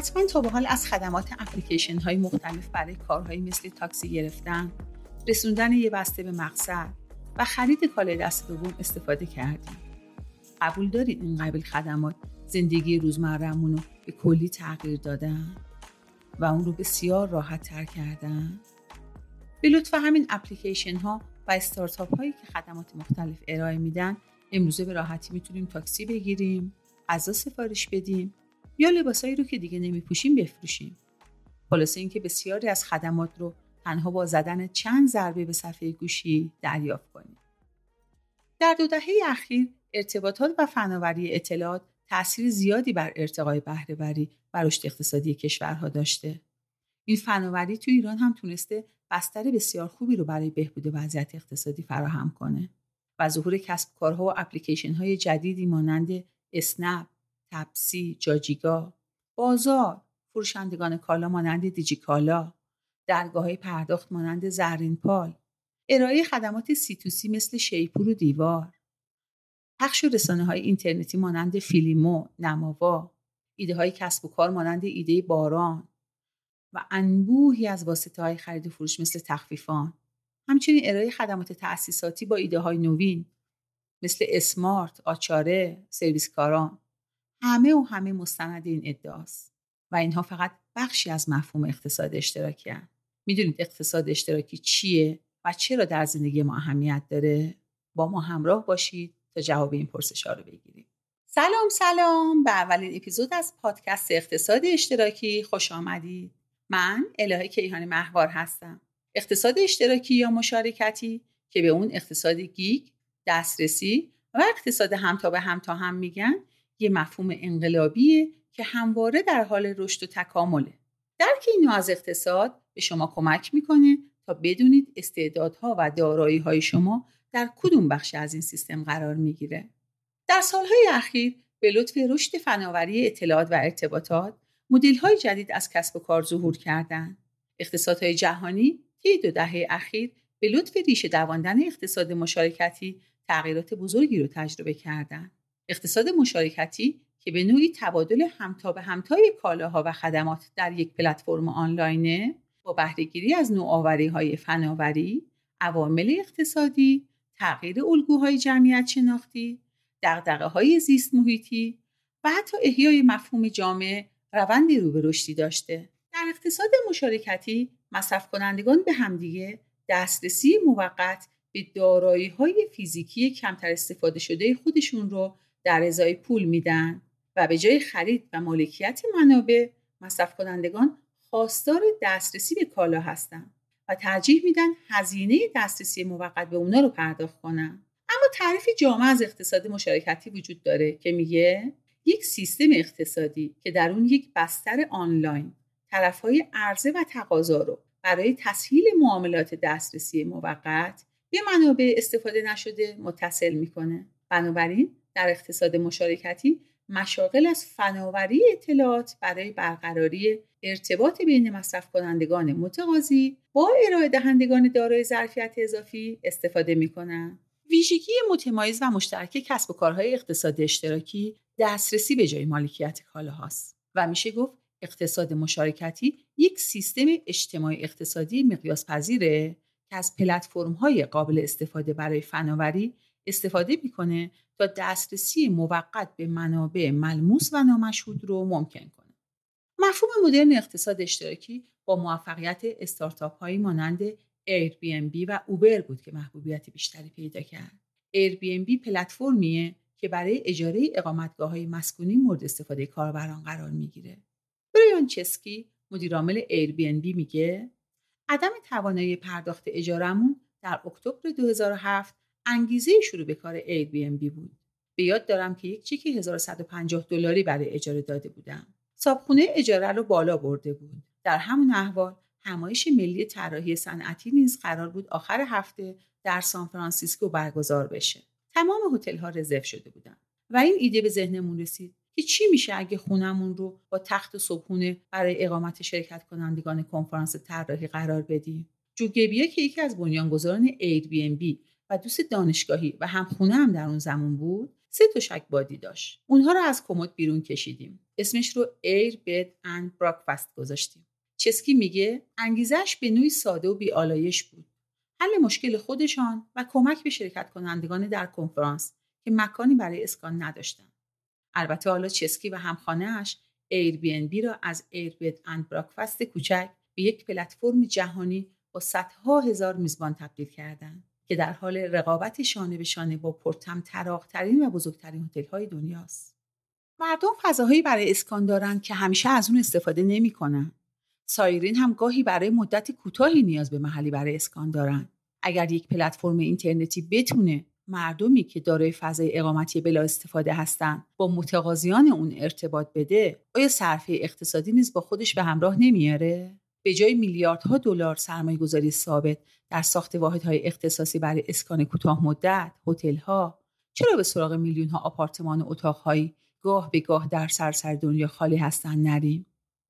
حتما تا به حال از خدمات اپلیکیشن های مختلف برای کارهایی مثل تاکسی گرفتن، رسوندن یه بسته به مقصد و خرید کالای دست دوم استفاده کردیم. قبول دارید این قبیل خدمات زندگی روزمرهمون رو به کلی تغییر دادن و اون رو بسیار راحت تر کردن؟ به لطف همین اپلیکیشن ها و استارتاپ هایی که خدمات مختلف ارائه میدن امروزه به راحتی می‌تونیم تاکسی بگیریم، غذا سفارش بدیم یا لباسایی رو که دیگه نمیپوشیم بفروشیم. خلاصه اینکه بسیاری از خدمات رو تنها با زدن چند ضربه به صفحه گوشی دریافت کنیم. در دو دهه اخیر ارتباطات و فناوری اطلاعات تاثیر زیادی بر ارتقای بهرهوری و رشد اقتصادی کشورها داشته. این فناوری تو ایران هم تونسته بستر بسیار خوبی رو برای بهبود وضعیت اقتصادی فراهم کنه و ظهور کسب کارها و اپلیکیشن های جدیدی مانند اسنپ، تپسی، جاجیگا، بازار، فروشندگان کالا مانند دیجیکالا، درگاه های پرداخت مانند زرین پال، ارائه خدمات سی تو سی مثل شیپور و دیوار، پخش رسانه های اینترنتی مانند فیلیمو، نماوا، ایده های کسب و کار مانند ایده باران. و انبوهی از واسطه های خرید و فروش مثل تخفیفان. همچنین ارائه خدمات تأسیساتی با ایده های نوین مثل اسمارت، آچاره، سرویس کاران همه و همه مستند این ادعاست و اینها فقط بخشی از مفهوم اقتصاد اشتراکی هم. می‌دونید اقتصاد اشتراکی چیه و چرا در زندگی ما اهمیت داره؟ با ما همراه باشید تا جواب این پرسش ها رو بگیریم. سلام سلام به اولین اپیزود از پادکست اقتصاد اشتراکی خوش آمدید. من الهه کیهان محوار هستم. اقتصاد اشتراکی یا مشارکتی که به اون اقتصاد گیگ، دسترسی و اقتصاد همتا به همتا هم میگن یه مفهوم انقلابیه که همواره در حال رشد و تکامله. درک این از اقتصاد به شما کمک می‌کنه تا بدونید استعدادها و دارایی های شما در کدوم بخش از این سیستم قرار می‌گیره. در سالهای اخیر به لطف رشد فناوری اطلاعات و ارتباطات مدل های جدید از کسب و کار ظهور کردند. اقتصادهای جهانی طی دو دهه اخیر به لطف ریشه دواندن اقتصاد مشارکتی تغییرات بزرگی رو تجربه کردند. اقتصاد مشارکتی که به نوعی تبادل همتا به همتای کالاها و خدمات در یک پلتفرم آنلاینه با بهرهگیری از نوآوری های فناوری، عوامل اقتصادی، تغییر الگوهای جمعیت شناختی، دقدقه های زیست محیطی و حتی احیای مفهوم جامعه روندی رو به رشدی داشته. در اقتصاد مشارکتی مصرف کنندگان به همدیگه دسترسی موقت به دارایی های فیزیکی کمتر استفاده شده خودشون رو در ازای پول میدن و به جای خرید و مالکیت منابع مصرف کنندگان خواستار دسترسی به کالا هستند و ترجیح میدن هزینه دسترسی موقت به اونا رو پرداخت کنن. اما تعریف جامع از اقتصاد مشارکتی وجود داره که میگه یک سیستم اقتصادی که در اون یک بستر آنلاین طرفهای عرضه و تقاضا رو برای تسهیل معاملات دسترسی موقت به منابع استفاده نشده متصل می‌کنه. بنابراین در اقتصاد مشارکتی مشاغل از فناوری اطلاعات برای برقراری ارتباط بین مصرف کنندگان متقاضی با ارائه دهندگان دارای ظرفیت اضافی استفاده می کنند. ویژگی متمایز و مشترک کسب و کارهای اقتصاد اشتراکی دسترسی به جای مالکیت کالاهاست و میشه گفت اقتصاد مشارکتی یک سیستم اجتماعی اقتصادی مقیاس پذیره که از پلتفرم های قابل استفاده برای فناوری استفاده می‌کنه دسترسی موقت به منابع ملموس و نامشهود رو ممکن کنه. مفهوم مدرن اقتصاد اشتراکی با موفقیت استارتاپ هایی مانند Airbnb و اوبر بود که محبوبیت بیشتری پیدا کرد. Airbnb پلتفرمیه که برای اجاره اقامتگاه های مسکونی مورد استفاده کاربران قرار می‌گیره. بریان چسکی مدیرعامل Airbnb میگه عدم توانایی پرداخت اجارمون در اکتبر 2007 انگیزه شروع به کار Airbnb بود. به یاد دارم که یک چک 1150 دلاری برای اجاره داده بودم. صابخونه اجاره رو بالا برده بود. در همون احوال همایش ملی طراحی صنعتی نیز قرار بود آخر هفته در سان فرانسیسکو برگزار بشه. تمام هتل ها رزرو شده بودن و این ایده به ذهنمون رسید که چی میشه اگه خونمون رو با تخت صبحونه برای اقامت شرکت کنندگان کنفرانس طراحی قرار بدیم. جو گبیا که یکی از بنیانگذاران Airbnb و دوست دانشگاهی و همخونه‌م در اون زمان بود سه تشک بادی داشت. اونها رو از کمد بیرون کشیدیم. اسمش رو Air Bed and Breakfast گذاشتیم. چسکی میگه انگیزش به نوعی ساده و بی‌آلایش بود. حل مشکل خودشان و کمک به شرکت کنندگان در کنفرانس که مکانی برای اسکان نداشتند البته حالا چسکی و همخانه‌اش بی را از Air Bed and Breakfast کوچک به یک پلتفرم جهانی با صدها هزار میزبان تبدیل کردند. که در حال رقابت شانه به شانه با پرطمطراق‌ترین و بزرگترین هتل های دنیاست. مردم فضاهایی برای اسکان دارند که همیشه از اون استفاده نمی‌کنن. سایرین هم گاهی برای مدت کوتاهی نیاز به محلی برای اسکان دارن. اگر یک پلتفرم اینترنتی بتونه مردمی که دارای فضای اقامتی بلا استفاده هستند با متقاضیان اون ارتباط بده آیا صرفه اقتصادی نیز با خودش به همراه نمیاره به جای میلیاردها دلار سرمایه گذاری ثابت در ساخت واحدهای اختصاصی برای اسکان کوتاه مدت ها چرا به سراغ میلیون ها آپارتمان و اتاقهایی گاه به گاه در سرسر دنیا خالی هستند نریم؟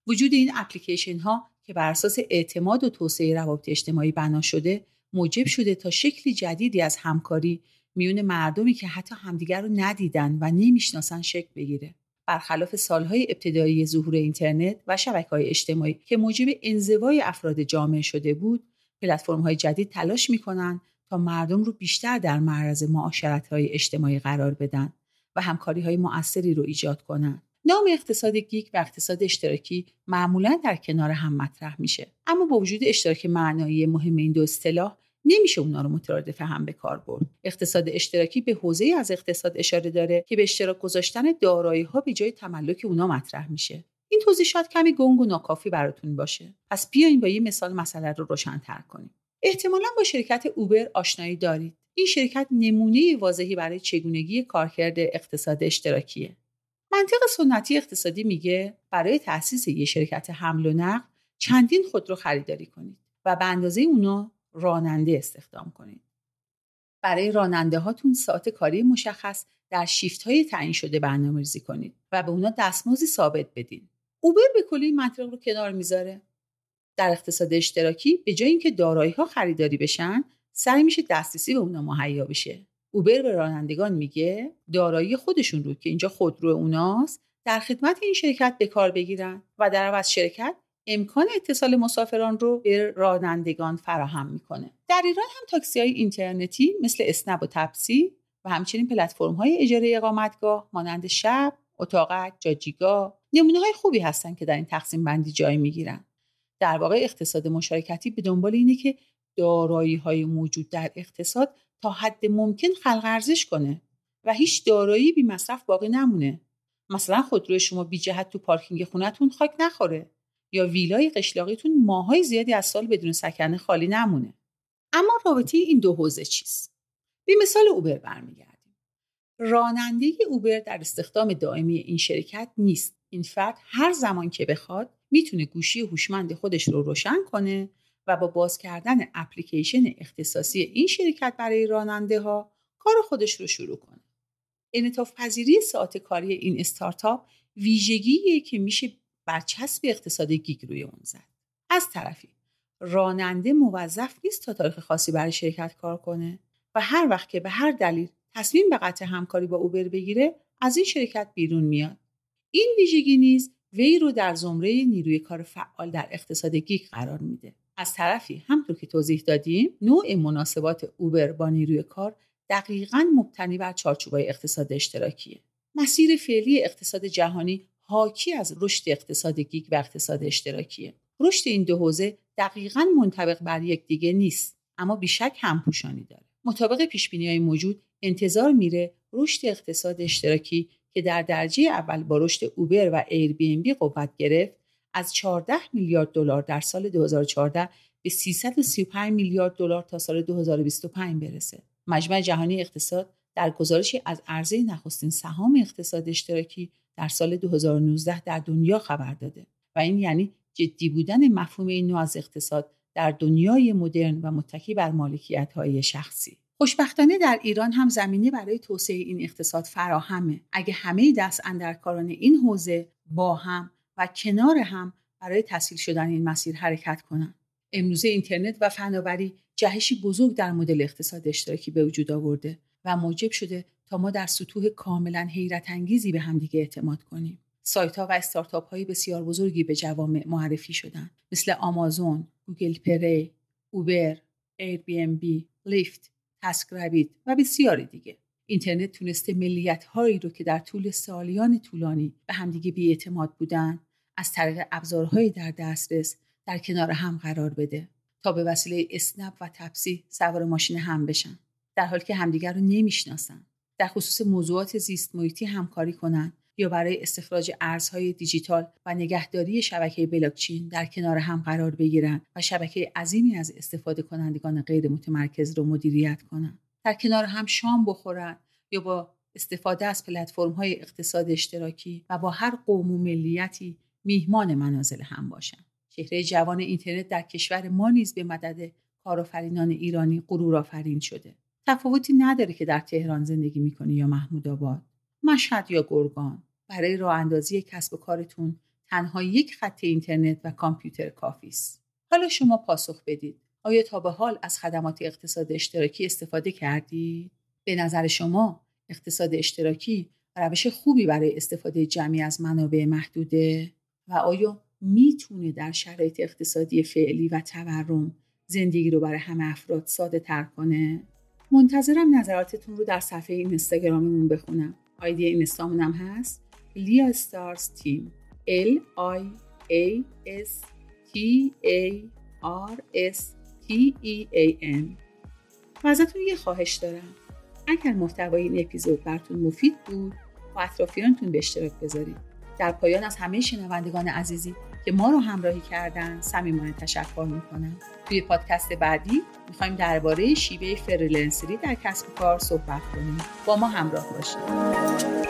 وجود این اپلیکیشن ها که بر اساس اعتماد و توسعه روابط اجتماعی بنا شده موجب شده تا شکلی جدیدی از همکاری میون مردمی که حتی همدیگر رو ندیدن و نمی‌شناسن شکل بگیره. برخلاف سالهای ابتدایی ظهور اینترنت و شبکه های اجتماعی که موجب انزوای افراد جامعه شده بود پلتفرم های جدید تلاش می‌کنن تا مردم رو بیشتر در معرض معاشرت های اجتماعی قرار بدن و همکاری های مؤثری رو ایجاد کنند. نام اقتصاد گیگ و اقتصاد اشتراکی معمولا در کنار هم مطرح میشه اما با وجود اشتراک معنایی مهم این دو اصطلاح نمیشه اونا رو مترادف هم به کار برد. اقتصاد اشتراکی به حوزه از اقتصاد اشاره داره که به اشتراک گذاشتن دارایی ها به جای تملک اونا مطرح میشه. این توضیح شاید کمی گنگ و ناکافی براتون باشه. پس بیاین با یه مثال مسئله رو روشنتر کنیم. احتمالا با شرکت اوبر آشنایی دارید. این شرکت نمونه واضحی برای چگونگی کارکرد اقتصاد اشتراکیه. منطق سنتی اقتصادی میگه برای تأسیس یه شرکت حمل و نقل چندین خودرو خریداری کنید و به اندازه اونا راننده استخدام کنید. برای راننده هاتون ساعت کاری مشخص در شیفت های تعیین شده برنامه ریزی کنید و به اونا دستمزدی ثابت بدین. اوبر به کلی این رو کنار می‌ذاره. در اقتصاد اشتراکی به جای اینکه دارایی ها خریداری بشن سعی میشه دسترسی به اونا مهیا بشه. اوبر به رانندگان میگه دارایی خودشون رو که اینجا خودرو اوناست در خدمت این شرکت به کار بگیرن و در عوض شرکت امکان اتصال مسافران رو به رانندگان فراهم می‌کنه. در ایران هم تاکسی های اینترنتی مثل اسنپ و تپسی و همچنین پلتفرم های اجاره اقامتگاه مانند شب اتاقک جاجیگاه نمونه های خوبی هستن که در این تقسیم بندی جای می‌گیرن. در واقع اقتصاد مشارکتی به دنبال اینه که دارایی های موجود در اقتصاد تا حد ممکن خلق ارزش کنه و هیچ دارایی بی مصرف باقی نمونه. مثلا خودروی شما بی جهت تو پارکینگ خونتون خاک نخوره. یا ویلای قشلاقیتون ماهای زیادی از سال بدون سکنه خالی نمونه. اما رابطه این دو حوزه چیست؟ به مثال اوبر برمیگردیم. راننده اوبر در استخدام دائمی این شرکت نیست. این فرد هر زمان که بخواد می‌تونه گوشی هوشمند خودش رو روشن کنه و با باز کردن اپلیکیشن اختصاصی این شرکت برای راننده ها کار خودش رو شروع کنه. انعطاف پذیری ساعت کاری این استارتاپ ویژگیه که میشه برچسب اقتصاد گیگ روی اون زد. از طرفی راننده موظف نیست تا تاریخ خاصی برای شرکت کار کنه و هر وقت که به هر دلیل تصمیم به قطع همکاری با Uber بگیره از این شرکت بیرون میاد. این ویژگی نیز وی رو در زمره نیروی کار فعال در اقتصاد گیگ قرار میده. از طرفی همونطور که توضیح دادیم نوع مناسبات Uber با نیروی کار دقیقا مبتنی بر چارچوبای اقتصاد اشتراکیه مسیر فعلی اقتصاد جهانی حاکی از رشد اقتصاد گیگ و اقتصاد اشتراکیه رشد این دو حوزه دقیقا منطبق بر یکدیگه نیست اما بی‌شک همپوشانی داره مطابق پیش های موجود انتظار میره رشد اقتصاد اشتراکی که در درجه اول با رشد Uber و Airbnb قوت گرفت از 14 میلیارد دلار در سال 2014 به 335 میلیارد دلار تا سال 2025 برسه. مجمع جهانی اقتصاد در گزارشی از عرضه نخستین سهام اقتصاد اشتراکی در سال 2019 در دنیا خبر داده و این یعنی جدی بودن مفهوم این نوع از اقتصاد در دنیای مدرن و متکی بر مالکیت های شخصی. خوشبختانه در ایران هم زمینه برای توسعه این اقتصاد فراهمه اگه همه دست اندرکاران این حوزه با هم و کنار هم برای تسهیل شدن این مسیر حرکت کنند. امروزه اینترنت و فناوری جهشی بزرگ در مدل اقتصاد اشتراکی به وجود آورده و موجب شده تا ما در سطوح کاملا حیرت انگیزی به همدیگه اعتماد کنیم. سایت ها و استارتاپ های بسیار بزرگی به جوامع معرفی شدن مثل آمازون، گوگل پری، Uber، Airbnb، Lyft، تسک و بسیاری دیگه. اینترنت تونسته ملیت هایی رو که در طول سالیان طولانی به همدیگه بی‌اعتماد بودن از طریق ابزارهای در دسترس در کنار هم قرار بده تا به وسیله اسنپ و تپسی سوار ماشین هم بشن. در حالی که همدیگر رو نمی‌شناسن. در خصوص موضوعات زیست محیطی همکاری کنند یا برای استخراج ارزهای دیجیتال و نگهداری شبکه بلاکچین در کنار هم قرار بگیرند و شبکه عظیمی از استفاده کنندگان غیر متمرکز رو مدیریت کنند در کنار هم شام بخورن یا با استفاده از پلتفرم های اقتصاد اشتراکی و با هر قوم و ملیتی میهمان منازل هم باشند چهره جوان اینترنت در کشور ما نیز به مدد کارآفرینان ایرانی غرورآفرین شده. تفاوتی نداره که در تهران زندگی می‌کنی یا محمود آباد. مشهد یا گرگان. برای راه اندازی کسب و کارتون تنها یک خط اینترنت و کامپیوتر کافی است. حالا شما پاسخ بدید. آیا تا به حال از خدمات اقتصاد اشتراکی استفاده کردید به نظر شما اقتصاد اشتراکی روش خوبی برای استفاده جمعی از منابع محدوده؟ و آیا می‌تونه در شرایط اقتصادی فعلی و تورم زندگی رو برای همه افراد ساده تر کنه؟ منتظرم نظراتتون رو در صفحه این اینستاگراممون بخونم. آیدی اینستامون هم هست. لیا استارز تیم. L I A S T A R S T E A N. و ازتون یه خواهش دارم. اگر محتوای این اپیزود براتون مفید بود با اطرافیانتون به اشتراک بذارید. در پایان از همه شنوندگان عزیزی که ما رو همراهی کردن صمیمانه تشکر می‌کنم. توی پادکست بعدی می‌خوایم درباره شیوه فریلنسری در کسب و کار صحبت کنیم. با ما همراه باشید.